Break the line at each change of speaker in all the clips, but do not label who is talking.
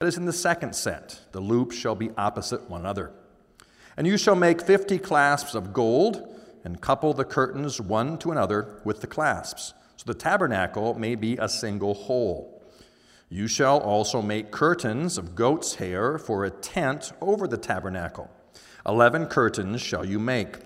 That is in the second set. The loops shall be opposite one another. And you shall make fifty clasps of gold and couple the curtains one to another with the clasps, so the tabernacle may be a single whole. You shall also make curtains of goat's hair for a tent over the tabernacle. Eleven curtains shall you make.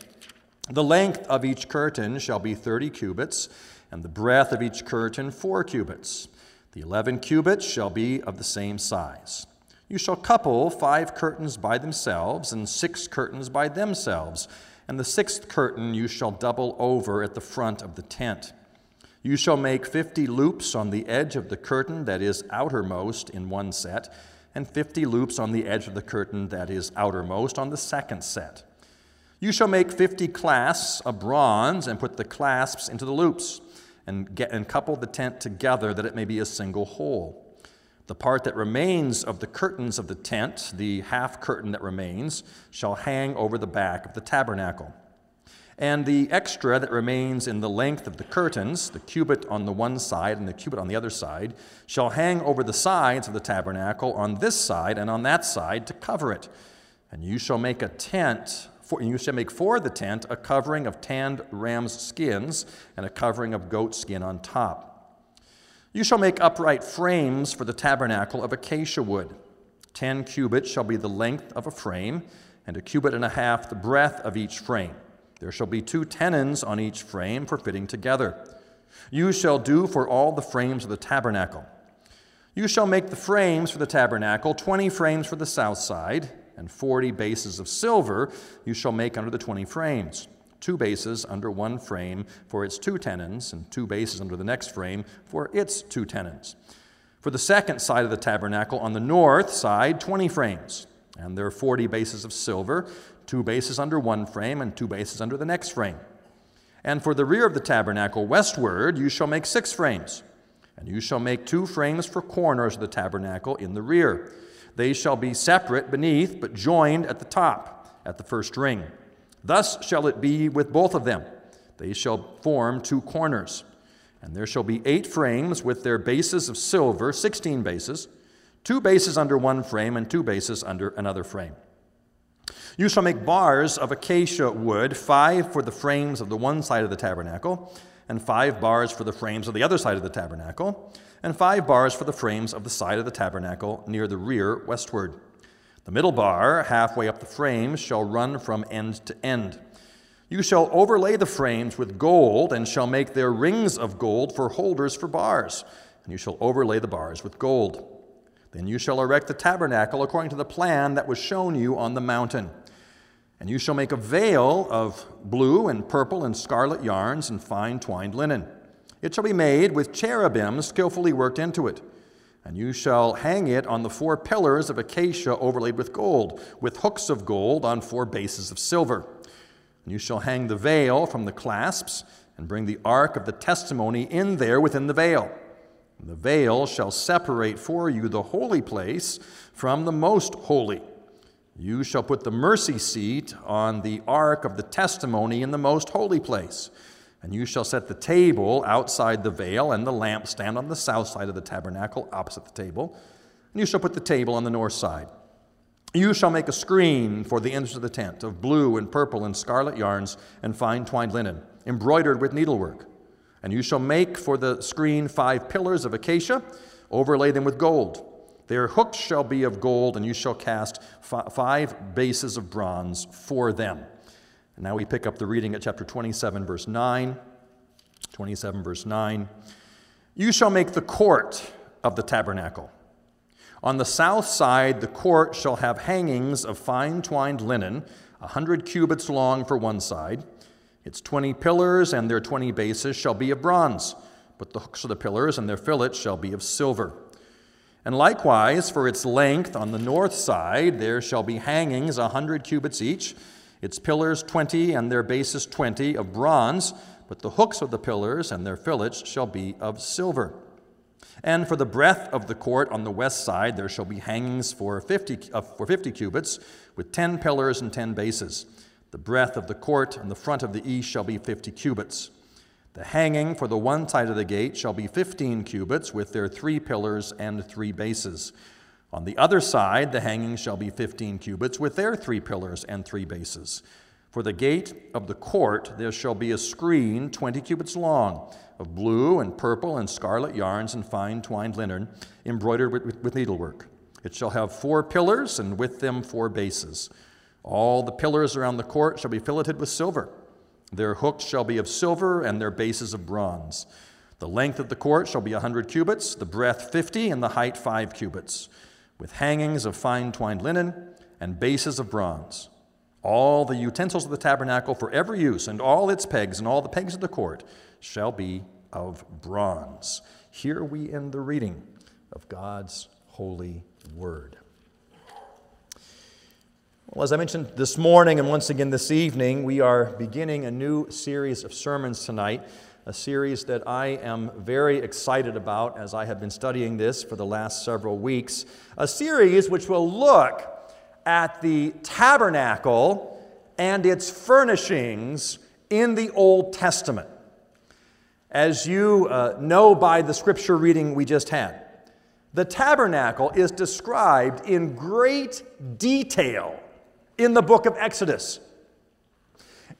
The length of each curtain shall be thirty cubits, and the breadth of each curtain four cubits. The eleven cubits shall be of the same size. You shall couple five curtains by themselves, and six curtains by themselves and the sixth curtain you shall double over at the front of the tent. You shall make fifty loops on the edge of the curtain that is outermost in one set, and fifty loops on the edge of the curtain that is outermost on the second set. You shall make fifty clasps of bronze and put the clasps into the loops, and, get, and couple the tent together that it may be a single whole. The part that remains of the curtains of the tent, the half curtain that remains, shall hang over the back of the tabernacle. And the extra that remains in the length of the curtains, the cubit on the one side and the cubit on the other side, shall hang over the sides of the tabernacle on this side and on that side to cover it. And you shall make a tent, for, you shall make for the tent a covering of tanned ram's skins and a covering of goat skin on top. You shall make upright frames for the tabernacle of acacia wood. Ten cubits shall be the length of a frame, and a cubit and a half the breadth of each frame. There shall be two tenons on each frame for fitting together. You shall do for all the frames of the tabernacle. You shall make the frames for the tabernacle, twenty frames for the south side, and forty bases of silver you shall make under the twenty frames two bases under one frame for its two tenons, and two bases under the next frame for its two tenons. For the second side of the tabernacle, on the north side, 20 frames, and there are 40 bases of silver, two bases under one frame, and two bases under the next frame. And for the rear of the tabernacle, westward, you shall make six frames. And you shall make two frames for corners of the tabernacle in the rear. They shall be separate beneath, but joined at the top, at the first ring. Thus shall it be with both of them. They shall form two corners. And there shall be eight frames with their bases of silver, 16 bases, two bases under one frame, and two bases under another frame. You shall make bars of acacia wood, five for the frames of the one side of the tabernacle, and five bars for the frames of the other side of the tabernacle, and five bars for the frames of the side of the tabernacle near the rear westward. The middle bar, halfway up the frame, shall run from end to end. You shall overlay the frames with gold, and shall make their rings of gold for holders for bars, and you shall overlay the bars with gold. Then you shall erect the tabernacle according to the plan that was shown you on the mountain. And you shall make a veil of blue and purple and scarlet yarns and fine twined linen. It shall be made with cherubim skillfully worked into it. And you shall hang it on the four pillars of acacia overlaid with gold, with hooks of gold on four bases of silver. And you shall hang the veil from the clasps, and bring the ark of the testimony in there within the veil. And the veil shall separate for you the holy place from the most holy. You shall put the mercy seat on the ark of the testimony in the most holy place. And you shall set the table outside the veil, and the lampstand on the south side of the tabernacle, opposite the table. And you shall put the table on the north side. You shall make a screen for the entrance of the tent of blue and purple and scarlet yarns and fine twined linen, embroidered with needlework. And you shall make for the screen five pillars of acacia, overlay them with gold. Their hooks shall be of gold, and you shall cast five bases of bronze for them. And now we pick up the reading at chapter 27, verse 9. 27, verse 9. You shall make the court of the tabernacle. On the south side, the court shall have hangings of fine twined linen, a hundred cubits long for one side. Its twenty pillars and their twenty bases shall be of bronze, but the hooks of the pillars and their fillets shall be of silver. And likewise, for its length on the north side, there shall be hangings a hundred cubits each its pillars 20 and their bases 20 of bronze, but the hooks of the pillars and their fillets shall be of silver. And for the breadth of the court on the west side, there shall be hangings for 50, uh, for 50 cubits, with 10 pillars and 10 bases. The breadth of the court on the front of the east shall be 50 cubits. The hanging for the one side of the gate shall be 15 cubits, with their three pillars and three bases. On the other side, the hangings shall be 15 cubits with their three pillars and three bases. For the gate of the court there shall be a screen 20 cubits long, of blue and purple and scarlet yarns and fine twined linen, embroidered with, with needlework. It shall have four pillars, and with them four bases. All the pillars around the court shall be filleted with silver. Their hooks shall be of silver, and their bases of bronze. The length of the court shall be a hundred cubits, the breadth fifty, and the height five cubits with hangings of fine twined linen and bases of bronze. All the utensils of the tabernacle for every use, and all its pegs, and all the pegs of the court, shall be of bronze. Here we end the reading of God's holy word. Well, as I mentioned this morning and once again this evening, we are beginning a new series of sermons tonight a series that I am very excited about as I have been studying this for the last several weeks. A series which will look at the tabernacle and its furnishings in the Old Testament. As you uh, know by the scripture reading we just had, the tabernacle is described in great detail in the book of Exodus.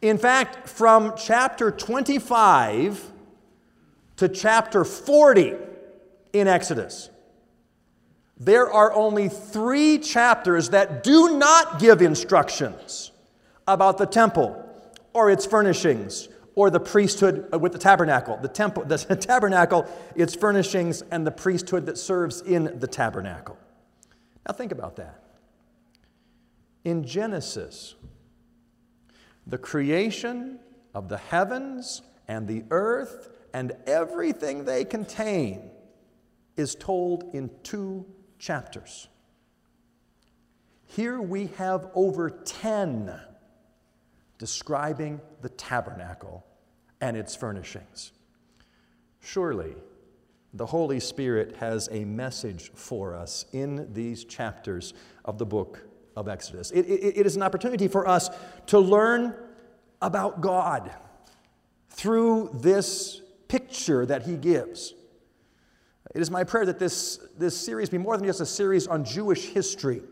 In fact, from chapter 25 to chapter 40 in Exodus, there are only three chapters that do not give instructions about the temple or its furnishings or the priesthood uh, with the tabernacle. The temple, the tabernacle, its furnishings, and the priesthood that serves in the tabernacle. Now think about that. In Genesis, the creation of the heavens and the earth and everything they contain is told in two chapters. Here we have over 10 describing the tabernacle and its furnishings. Surely, the Holy Spirit has a message for us in these chapters of the book of Exodus. It, it, it is an opportunity for us to learn about God through this picture that he gives. It is my prayer that this, this series be more than just a series on Jewish history,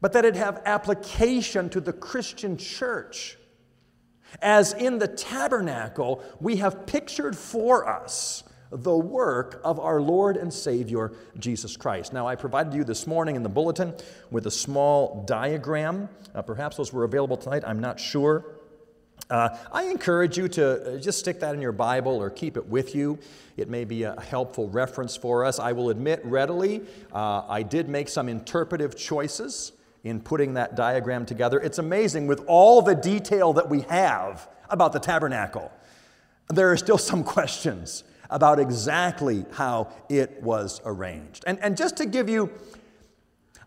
but that it have application to the Christian church. As in the tabernacle, we have pictured for us the work of our Lord and Savior, Jesus Christ. Now, I provided you this morning in the bulletin with a small diagram. Uh, perhaps those were available tonight, I'm not sure. Uh, I encourage you to uh, just stick that in your Bible or keep it with you. It may be a helpful reference for us. I will admit readily, uh, I did make some interpretive choices in putting that diagram together. It's amazing with all the detail that we have about the tabernacle. There are still some questions about exactly how it was arranged. And, and just to give you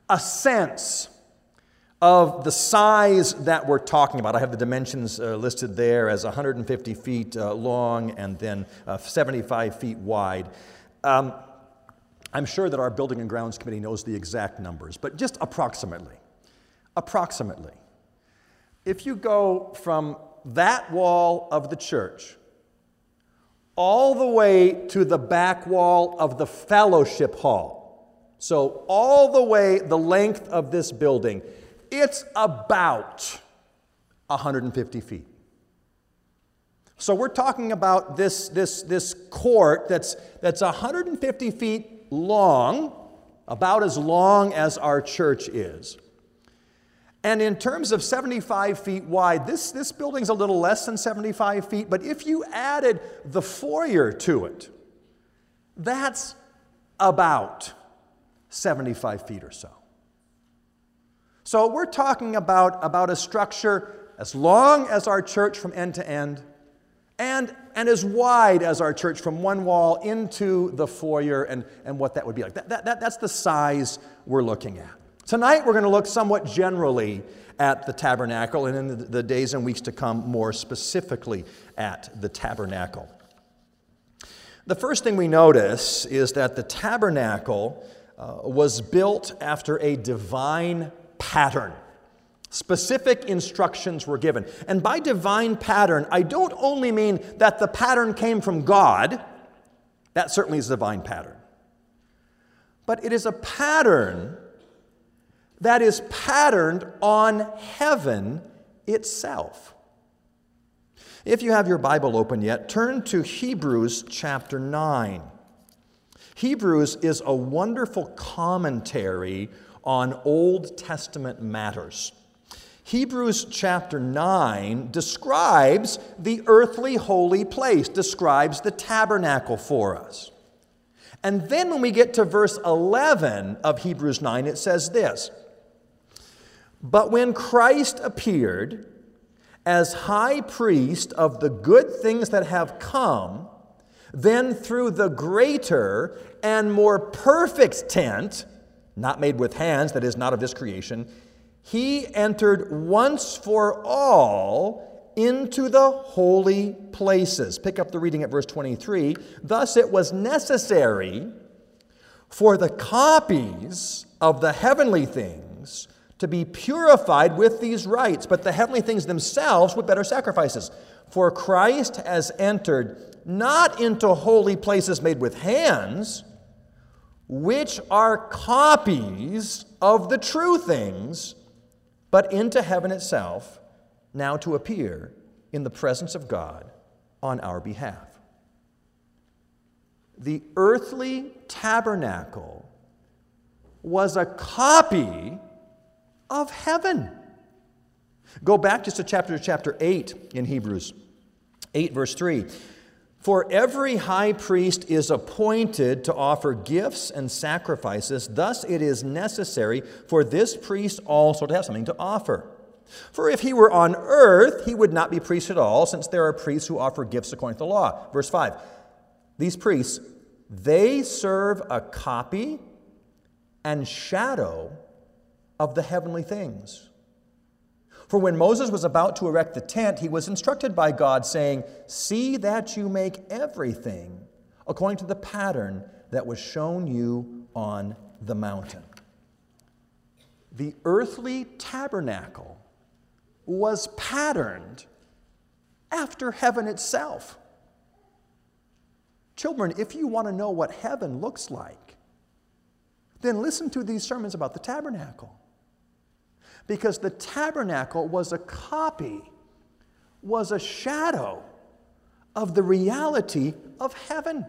a sense of the size that we're talking about, I have the dimensions uh, listed there as 150 feet uh, long and then uh, 75 feet wide. Um, I'm sure that our Building and Grounds Committee knows the exact numbers, but just approximately. Approximately. If you go from that wall of the church all the way to the back wall of the fellowship hall. So, all the way the length of this building, it's about 150 feet. So, we're talking about this, this, this court that's, that's 150 feet long, about as long as our church is. And in terms of 75 feet wide, this, this building's a little less than 75 feet, but if you added the foyer to it, that's about 75 feet or so. So we're talking about, about a structure as long as our church from end to end, and, and as wide as our church from one wall into the foyer, and, and what that would be like. That, that, that, that's the size we're looking at. Tonight, we're going to look somewhat generally at the tabernacle, and in the days and weeks to come, more specifically at the tabernacle. The first thing we notice is that the tabernacle uh, was built after a divine pattern. Specific instructions were given. And by divine pattern, I don't only mean that the pattern came from God, that certainly is a divine pattern but it is a pattern that is patterned on heaven itself. If you have your Bible open yet, turn to Hebrews chapter 9. Hebrews is a wonderful commentary on Old Testament matters. Hebrews chapter 9 describes the earthly holy place, describes the tabernacle for us. And then when we get to verse 11 of Hebrews 9, it says this But when Christ appeared as high priest of the good things that have come, then through the greater and more perfect tent, not made with hands, that is not of this creation, he entered once for all into the holy places. Pick up the reading at verse 23. Thus it was necessary for the copies of the heavenly things to be purified with these rites, but the heavenly things themselves with better sacrifices. For Christ has entered not into holy places made with hands, which are copies of the true things but into heaven itself, now to appear in the presence of God on our behalf. The earthly tabernacle was a copy of heaven. Go back just to chapter chapter 8 in Hebrews 8 verse 3. For every high priest is appointed to offer gifts and sacrifices, thus it is necessary for this priest also to have something to offer. For if he were on earth, he would not be priest at all, since there are priests who offer gifts according to the law. Verse 5 These priests, they serve a copy and shadow of the heavenly things. For when Moses was about to erect the tent, he was instructed by God, saying, See that you make everything according to the pattern that was shown you on the mountain. The earthly tabernacle was patterned after heaven itself. Children, if you want to know what heaven looks like, then listen to these sermons about the tabernacle because the tabernacle was a copy, was a shadow of the reality of heaven.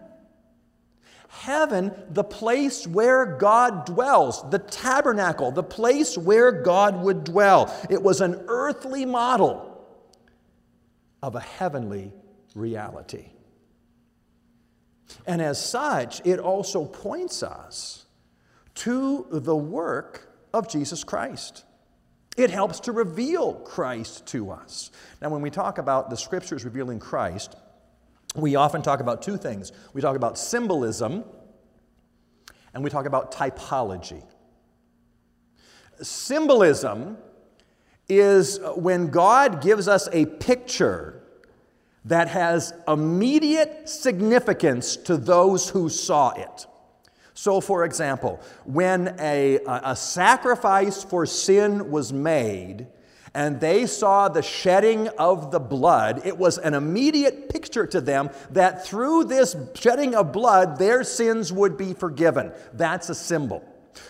Heaven, the place where God dwells, the tabernacle, the place where God would dwell. It was an earthly model of a heavenly reality. And as such, it also points us to the work of Jesus Christ. It helps to reveal Christ to us. Now, when we talk about the scriptures revealing Christ, we often talk about two things. We talk about symbolism and we talk about typology. Symbolism is when God gives us a picture that has immediate significance to those who saw it. So, for example, when a, a sacrifice for sin was made, and they saw the shedding of the blood, it was an immediate picture to them that through this shedding of blood, their sins would be forgiven. That's a symbol.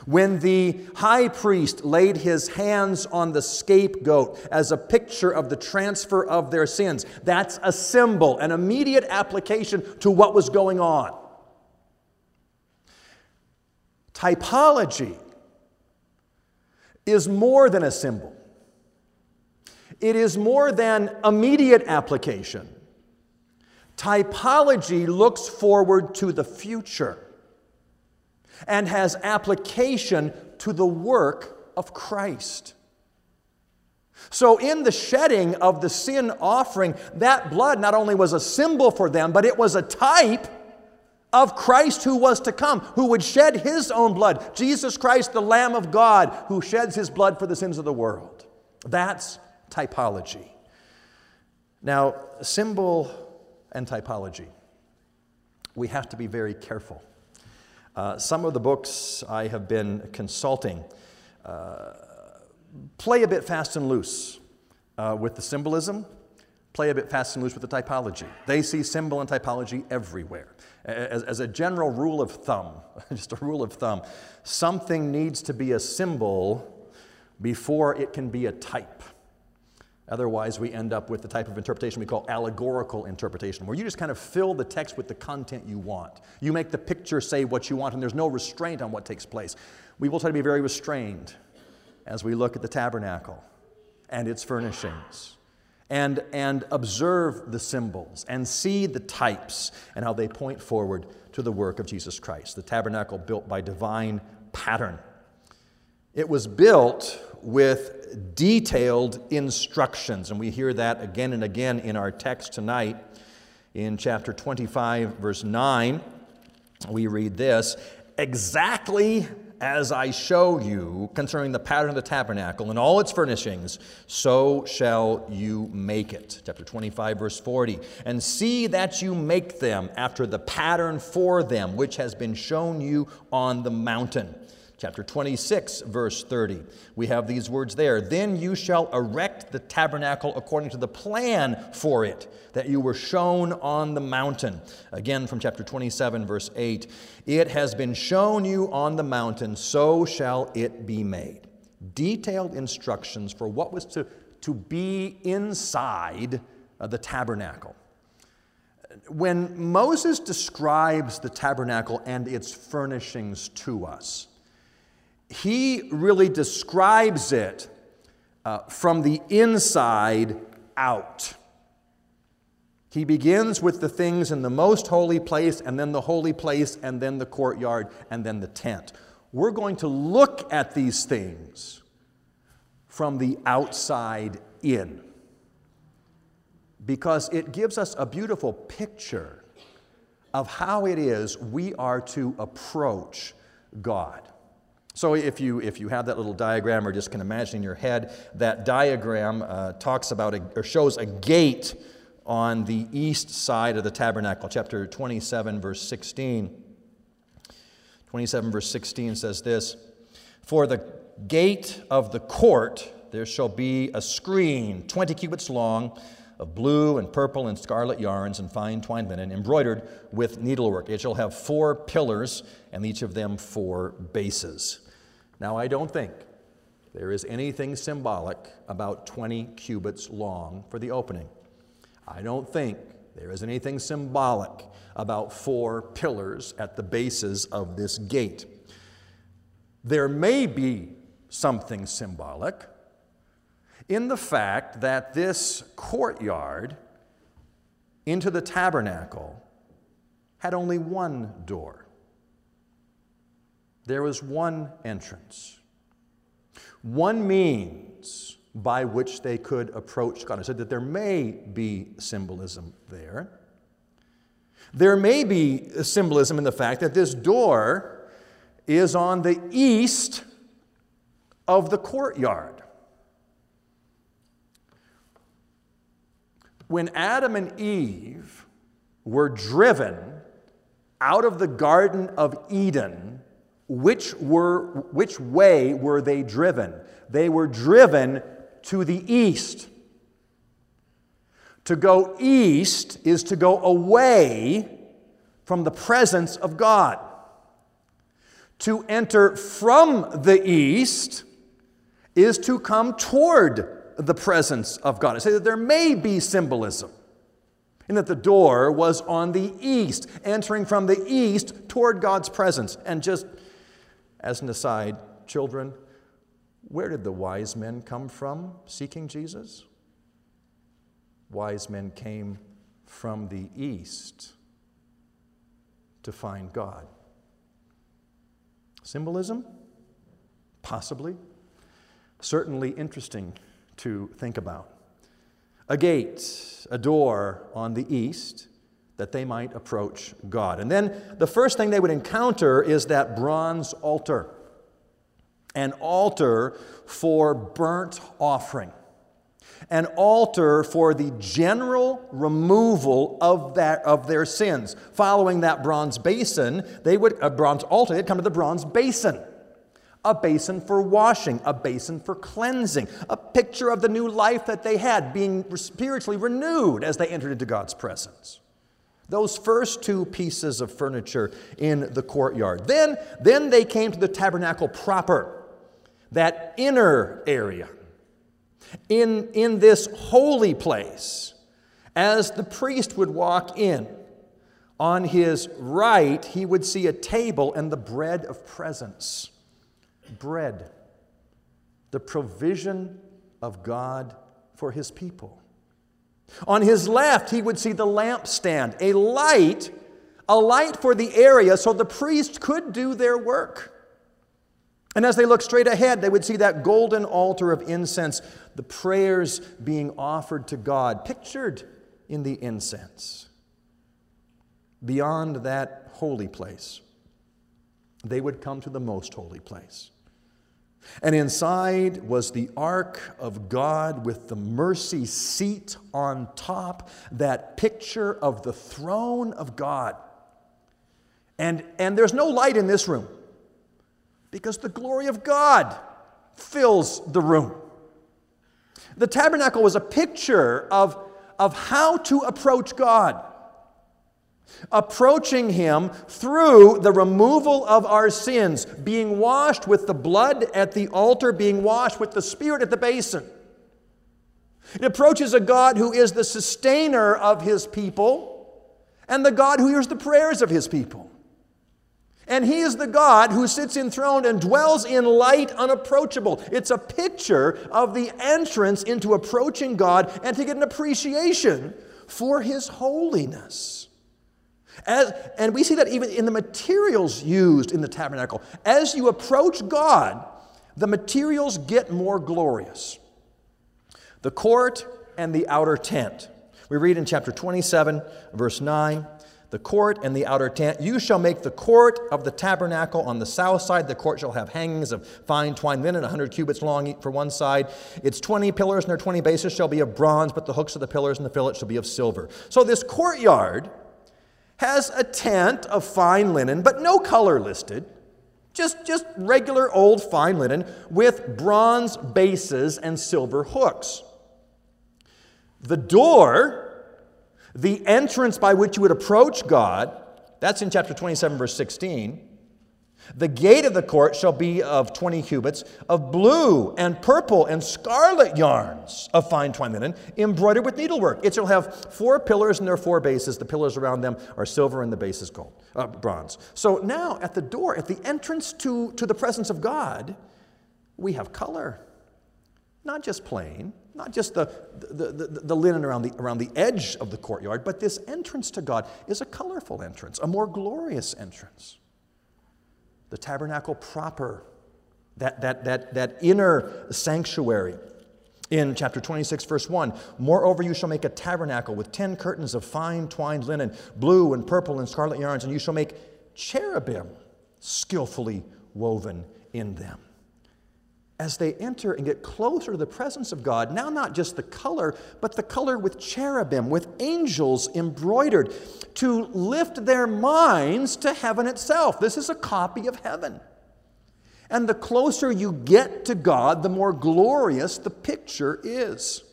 When the high priest laid his hands on the scapegoat as a picture of the transfer of their sins, that's a symbol, an immediate application to what was going on. Typology is more than a symbol, it is more than immediate application. Typology looks forward to the future and has application to the work of Christ. So, in the shedding of the sin offering, that blood not only was a symbol for them, but it was a type of Christ who was to come, who would shed his own blood. Jesus Christ, the Lamb of God, who sheds his blood for the sins of the world. That's typology. Now, symbol and typology, we have to be very careful. Uh, some of the books I have been consulting uh, play a bit fast and loose uh, with the symbolism play a bit fast and loose with the typology. They see symbol and typology everywhere. As, as, a general rule of thumb, just a rule of thumb, something needs to be a symbol before it can be a type. Otherwise, we end up with the type of interpretation we call allegorical interpretation, where you just kind of fill the text with the content you want. You make the picture say what you want, and there's no restraint on what takes place. We will try to be very restrained as we look at the tabernacle and its furnishings and, and observe the symbols and see the types and how they point forward to the work of Jesus Christ, the tabernacle built by divine pattern. It was built with detailed instructions, and we hear that again and again in our text tonight. In chapter 25, verse 9, we read this exactly as I show you concerning the pattern of the tabernacle and all its furnishings, so shall you make it. Chapter 25, verse 40. And see that you make them after the pattern for them, which has been shown you on the mountain chapter 26, verse 30. We have these words there. Then you shall erect the tabernacle according to the plan for it that you were shown on the mountain. Again, from chapter 27, verse 8. It has been shown you on the mountain, so shall it be made. Detailed instructions for what was to, to be inside the tabernacle. When Moses describes the tabernacle and its furnishings to us, he really describes it uh, from the inside out. He begins with the things in the most holy place, and then the holy place, and then the courtyard, and then the tent. We're going to look at these things from the outside in because it gives us a beautiful picture of how it is we are to approach God. So if you, if you have that little diagram or just can imagine in your head, that diagram uh, talks about a, or shows a gate on the east side of the tabernacle. Chapter 27, verse 16. 27, verse 16 says this For the gate of the court there shall be a screen 20 cubits long of blue and purple and scarlet yarns and fine twined linen, embroidered with needlework. It shall have four pillars, and each of them four bases. Now, I don't think there is anything symbolic about 20 cubits long for the opening. I don't think there is anything symbolic about four pillars at the bases of this gate. There may be something symbolic in the fact that this courtyard into the tabernacle had only one door there was one entrance, one means by which they could approach God. I said that there may be symbolism there. There may be symbolism in the fact that this door is on the east of the courtyard. When Adam and Eve were driven out of the Garden of Eden which, were, which way were they driven? They were driven to the east. To go east is to go away from the presence of God. To enter from the east is to come toward the presence of God. I say that there may be symbolism in that the door was on the east, entering from the east toward God's presence. And just as an aside, children, where did the wise men come from seeking Jesus? Wise men came from the east to find God. Symbolism? Possibly. Certainly interesting to think about. A gate, a door on the east that they might approach God. And then the first thing they would encounter is that bronze altar an altar for burnt offering, an altar for the general removal of, that, of their sins. Following that bronze basin, they would, a bronze altar, they'd come to the bronze basin, a basin for washing, a basin for cleansing, a picture of the new life that they had, being spiritually renewed as they entered into God's presence. Those first two pieces of furniture in the courtyard. Then, then they came to the tabernacle proper, that inner area. In, in this holy place, as the priest would walk in, on his right, he would see a table and the bread of presence bread, the provision of God for his people. On his left, he would see the lampstand, a light, a light for the area so the priests could do their work. And as they looked straight ahead, they would see that golden altar of incense, the prayers being offered to God, pictured in the incense. Beyond that holy place, they would come to the most holy place. And inside was the ark of God with the mercy seat on top, that picture of the throne of God. And, and there's no light in this room because the glory of God fills the room. The tabernacle was a picture of, of how to approach God approaching Him through the removal of our sins, being washed with the blood at the altar, being washed with the Spirit at the basin. It approaches a God who is the sustainer of His people and the God who hears the prayers of His people. And He is the God who sits enthroned and dwells in light unapproachable. It's a picture of the entrance into approaching God and to get an appreciation for His holiness. As, and we see that even in the materials used in the tabernacle. As you approach God, the materials get more glorious. The court and the outer tent. We read in chapter 27, verse 9 the court and the outer tent. You shall make the court of the tabernacle on the south side. The court shall have hangings of fine twined linen, 100 cubits long for one side. Its 20 pillars and their 20 bases shall be of bronze, but the hooks of the pillars and the fillets shall be of silver. So, this courtyard has a tent of fine linen, but no color listed. Just, just regular old fine linen with bronze bases and silver hooks. The door, the entrance by which you would approach God, that's in chapter 27, verse 16. The gate of the court shall be of 20 cubits, of blue and purple and scarlet yarns of fine twined linen, embroidered with needlework. It shall have four pillars and their four bases. The pillars around them are silver and the base is gold, uh, bronze. So now at the door, at the entrance to, to the presence of God, we have color. Not just plain, not just the, the, the, the, linen around the, around the edge of the courtyard, but this entrance to God is a colorful entrance, a more glorious entrance the tabernacle proper, that, that, that, that inner sanctuary. In chapter 26, verse 1, moreover, you shall make a tabernacle with ten curtains of fine twined linen, blue and purple and scarlet yarns, and you shall make cherubim skillfully woven in them as they enter and get closer to the presence of God, now not just the color, but the color with cherubim, with angels embroidered, to lift their minds to heaven itself. This is a copy of heaven. And the closer you get to God, the more glorious the picture is.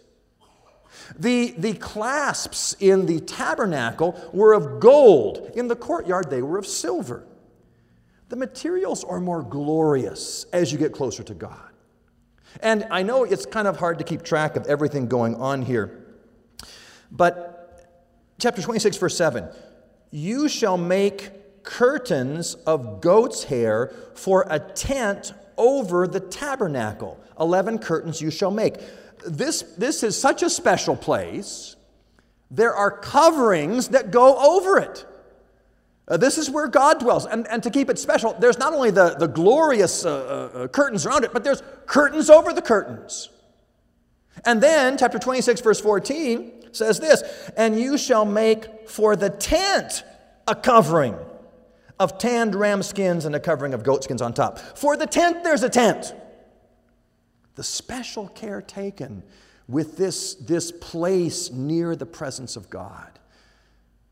The, the clasps in the tabernacle were of gold. In the courtyard, they were of silver. The materials are more glorious as you get closer to God. And I know it's kind of hard to keep track of everything going on here, but chapter 26, verse 7 You shall make curtains of goat's hair for a tent over the tabernacle. 11 curtains you shall make. This, this is such a special place. There are coverings that go over it. Uh, this is where God dwells. And, and to keep it special, there's not only the, the glorious uh, uh, uh, curtains around it, but there's curtains over the curtains. And then, chapter 26, verse 14 says this And you shall make for the tent a covering of tanned ram skins and a covering of goat skins on top. For the tent, there's a tent. The special care taken with this, this place near the presence of God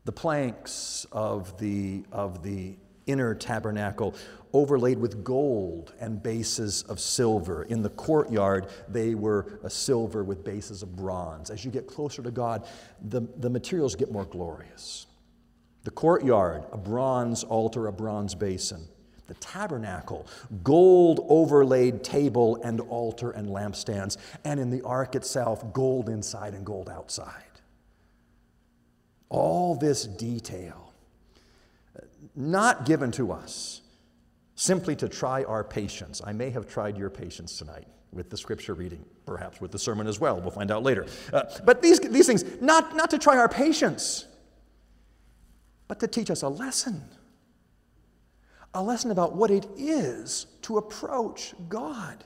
the planks of the, of the inner tabernacle overlaid with gold and bases of silver. In the courtyard, they were a silver with bases of bronze. As you get closer to God, the, the materials get more glorious. The courtyard, a bronze altar, a bronze basin. The tabernacle, gold overlaid table and altar and lampstands. And in the ark itself, gold inside and gold outside. All this detail, not given to us simply to try our patience. I may have tried your patience tonight with the scripture reading, perhaps with the sermon as well. We'll find out later. Uh, but these, these things, not, not to try our patience, but to teach us a lesson. A lesson about what it is to approach God.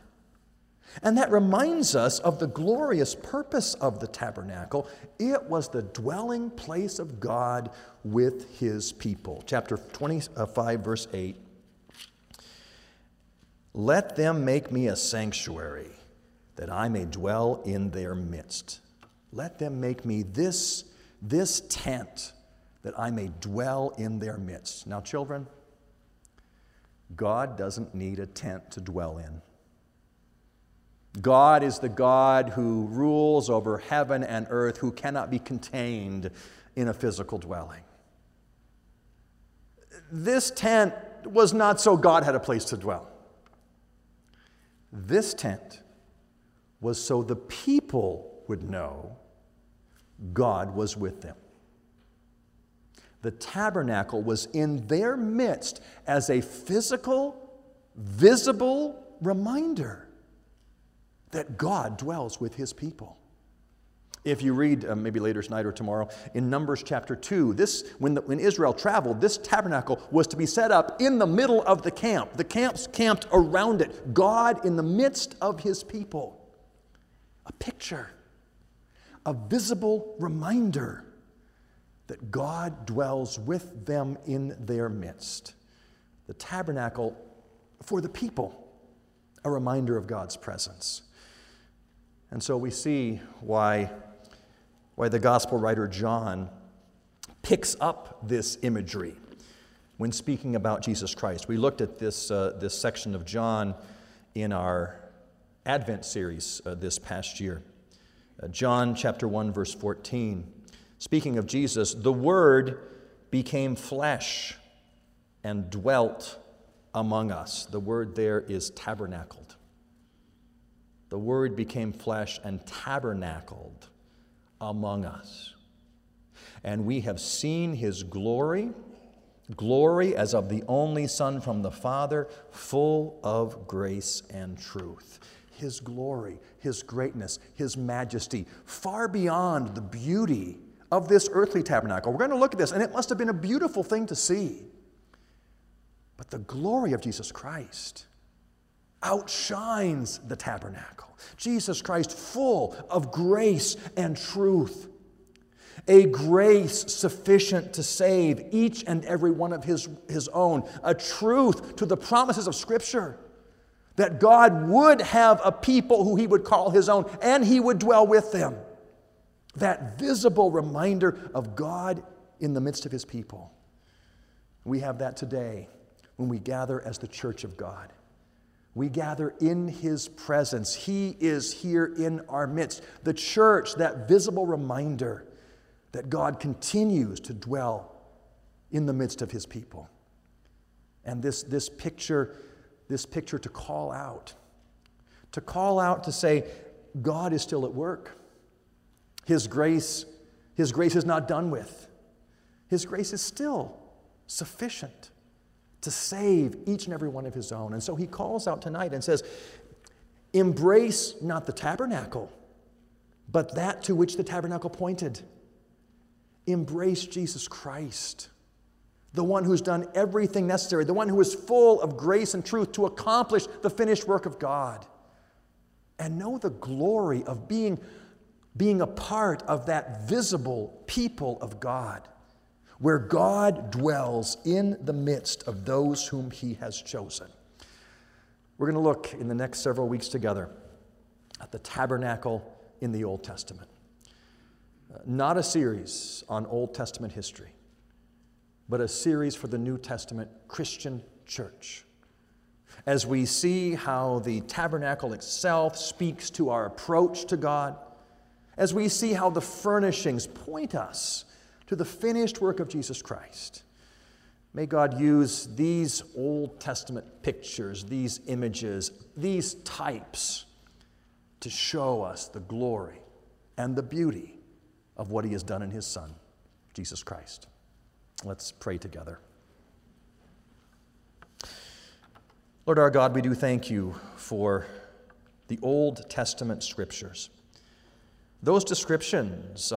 And that reminds us of the glorious purpose of the tabernacle. It was the dwelling place of God with his people. Chapter 25, verse 8 let them make me a sanctuary that I may dwell in their midst. Let them make me this, this tent that I may dwell in their midst. Now, children, God doesn't need a tent to dwell in. God is the God who rules over heaven and earth, who cannot be contained in a physical dwelling. This tent was not so God had a place to dwell. This tent was so the people would know God was with them. The tabernacle was in their midst as a physical, visible reminder that God dwells with his people. If you read, uh, maybe later tonight or tomorrow, in Numbers chapter 2, this, when, the, when Israel traveled, this tabernacle was to be set up in the middle of the camp. The camps camped around it, God in the midst of his people. A picture, a visible reminder that God dwells with them in their midst. The tabernacle for the people, a reminder of God's presence. And so we see why why the gospel writer John picks up this imagery when speaking about Jesus Christ. We looked at this, uh, this section of John in our Advent series uh, this past year. Uh, John chapter 1, verse 14. Speaking of Jesus, the Word became flesh and dwelt among us. The word there is tabernacled. The Word became flesh and tabernacled among us. And we have seen his glory, glory as of the only Son from the Father, full of grace and truth. His glory, his greatness, his majesty, far beyond the beauty of this earthly tabernacle. We're going to look at this, and it must have been a beautiful thing to see. But the glory of Jesus Christ outshines the tabernacle. Jesus Christ, full of grace and truth. A grace sufficient to save each and every one of his, his own. A truth to the promises of Scripture that God would have a people who he would call his own and he would dwell with them. That visible reminder of God in the midst of his people. We have that today when we gather as the church of God. We gather in His presence. He is here in our midst. The church, that visible reminder that God continues to dwell in the midst of His people. And this, this picture, this picture to call out, to call out to say, God is still at work. His grace, His grace is not done with. His grace is still sufficient to save each and every one of his own. And so he calls out tonight and says, Embrace not the tabernacle, but that to which the tabernacle pointed. Embrace Jesus Christ, the one who's done everything necessary, the one who is full of grace and truth to accomplish the finished work of God. And know the glory of being, being a part of that visible people of God where God dwells in the midst of those whom he has chosen. We're going to look in the next several weeks together at the tabernacle in the Old Testament. Uh, not a series on Old Testament history, but a series for the New Testament Christian church. as we see how the tabernacle itself speaks to our approach to God, as we see how the furnishings point us to the finished work of Jesus Christ. May God use these Old Testament pictures, these images, these types to show us the glory and the beauty of what He has done in His Son, Jesus Christ. Let's pray together. Lord our God, we do thank you for the Old Testament scriptures. Those descriptions